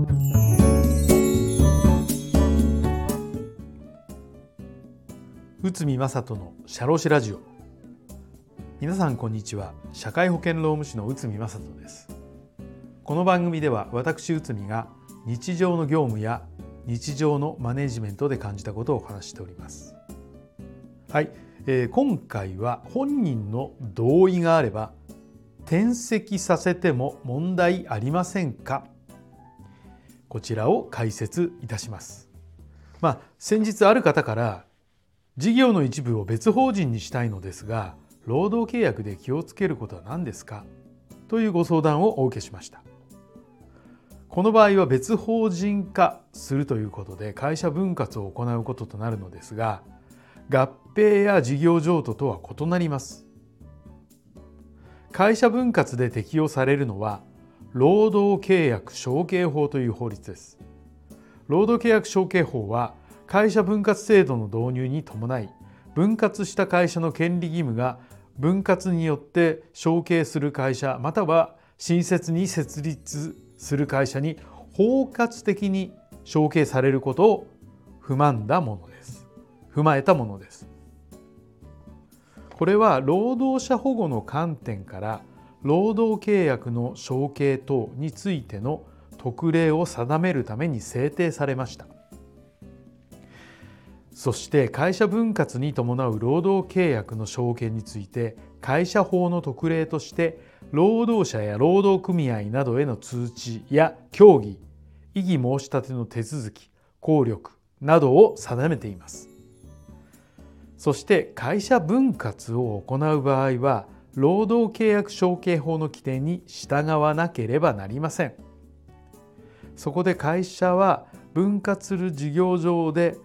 内海正人の社労士ラジオ。皆さんこんにちは。社会保険労務士の内海正人です。この番組では私内海が日常の業務や日常のマネジメントで感じたことをお話しております。はい、えー、今回は本人の同意があれば転籍させても問題ありませんか？こちらを解説いたします。まあ先日ある方から事業の一部を別法人にしたいのですが労働契約で気をつけることは何ですか？というご相談をお受けしました。この場合は別法人化するということで会社分割を行うこととなるのですが合併や事業譲渡とは異なります。会社分割で適用されるのは労働契約承継法という法律です。労働契約承継法は会社分割制度の導入に伴い分割した会社の権利義務が分割によって承継する会社または新設に設立する会社に包括的に承継されることを踏まんだものです。踏まえたものです。これは労働者保護の観点から労働契約の承継等についての特例を定めるために制定されました。そして会社分割に伴う労働契約の承継について会社法の特例として労働者や労働組合などへの通知や協議異議申し立ての手続き効力などを定めています。そして会社分割を行う場合は労働契約承継法の規定に従わなければなりません。そこで会社は分割する事業上で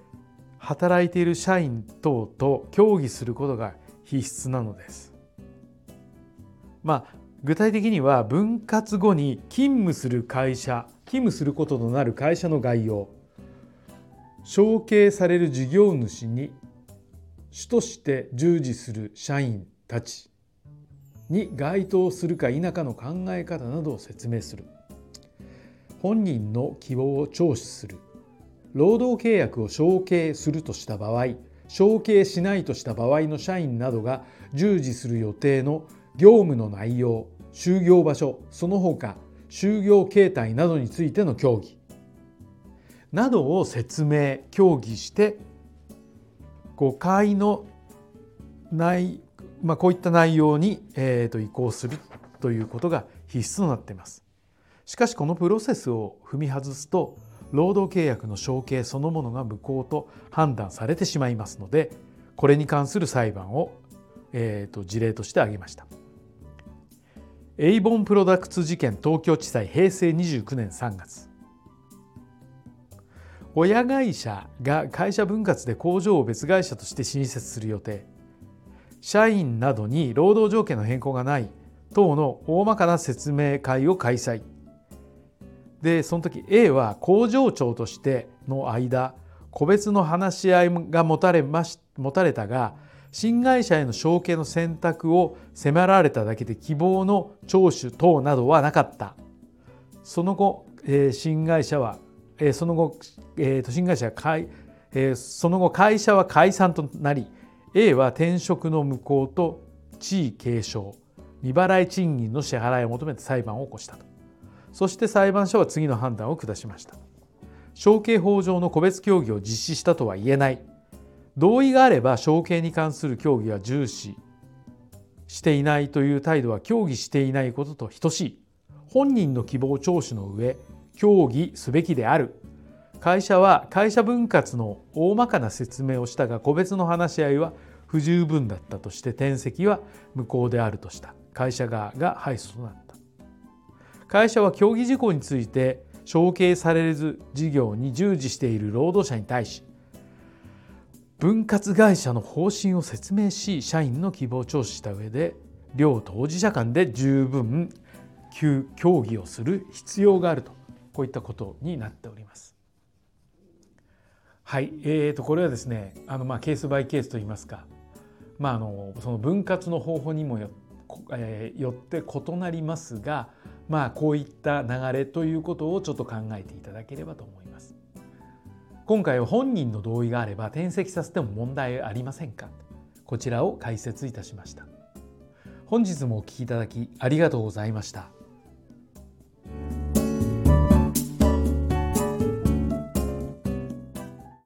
働いている社員等と協議することが必須なのです。まあ具体的には分割後に勤務する会社勤務することとなる会社の概要。承継される事業主に主として従事する社員たち。に該当するか否かの考え方などを説明する。本人の希望を聴取する。労働契約を承継するとした場合承継しないとした場合の社員などが従事する予定の業務の内容就業場所その他就業形態などについての協議。などを説明協議して誤解のない、まあ、こういった内容に、えー、と移行するということが必須となっています。しかしこのプロセスを踏み外すと労働契約の承継そのものが無効と判断されてしまいますのでこれに関する裁判を、えー、と事例として挙げました。エイボンプロダクツ事件東京地裁平成29年3月親会社が会社分割で工場を別会社として新設する予定社員などに労働条件の変更がない等の大まかな説明会を開催。でその時 A は工場長としての間個別の話し合いが持たれまし持たれたが新会社への承継の選択を迫られただけで希望の聴取等などはなかった。その後、えー、新会社はえその後、えー、新会社会、えー、その後会社は解散となり A は転職の無効と地位継承未払い賃金の支払いを求めて裁判を起こしたと。そして裁判所は次の判断を下しました。承継法上の個別協議を実施したとは言えない。同意があれば承継に関する協議は重視していないという態度は協議していないことと等しい。本人の希望聴取の上協議すべきである。会社は会社分割の大まかな説明をしたが個別の話し合いは不十分だったとして転籍は無効であるとした。会社側が敗訴となった。会社は協議事項について承継されず事業に従事している労働者に対し分割会社の方針を説明し社員の希望を聴取した上で両当事者間で十分協議をする必要があると。こういったことになっております。はい、えー、とこれはですねあのまあケースバイケースといいますか、まあ、あのその分割の方法にもよ,、えー、よって異なりますがまあこういった流れということをちょっと考えていただければと思います。今回は本人の同意があれば転籍させても問題ありませんか？こちらを解説いたしました。本日もお聴きいただきありがとうございました。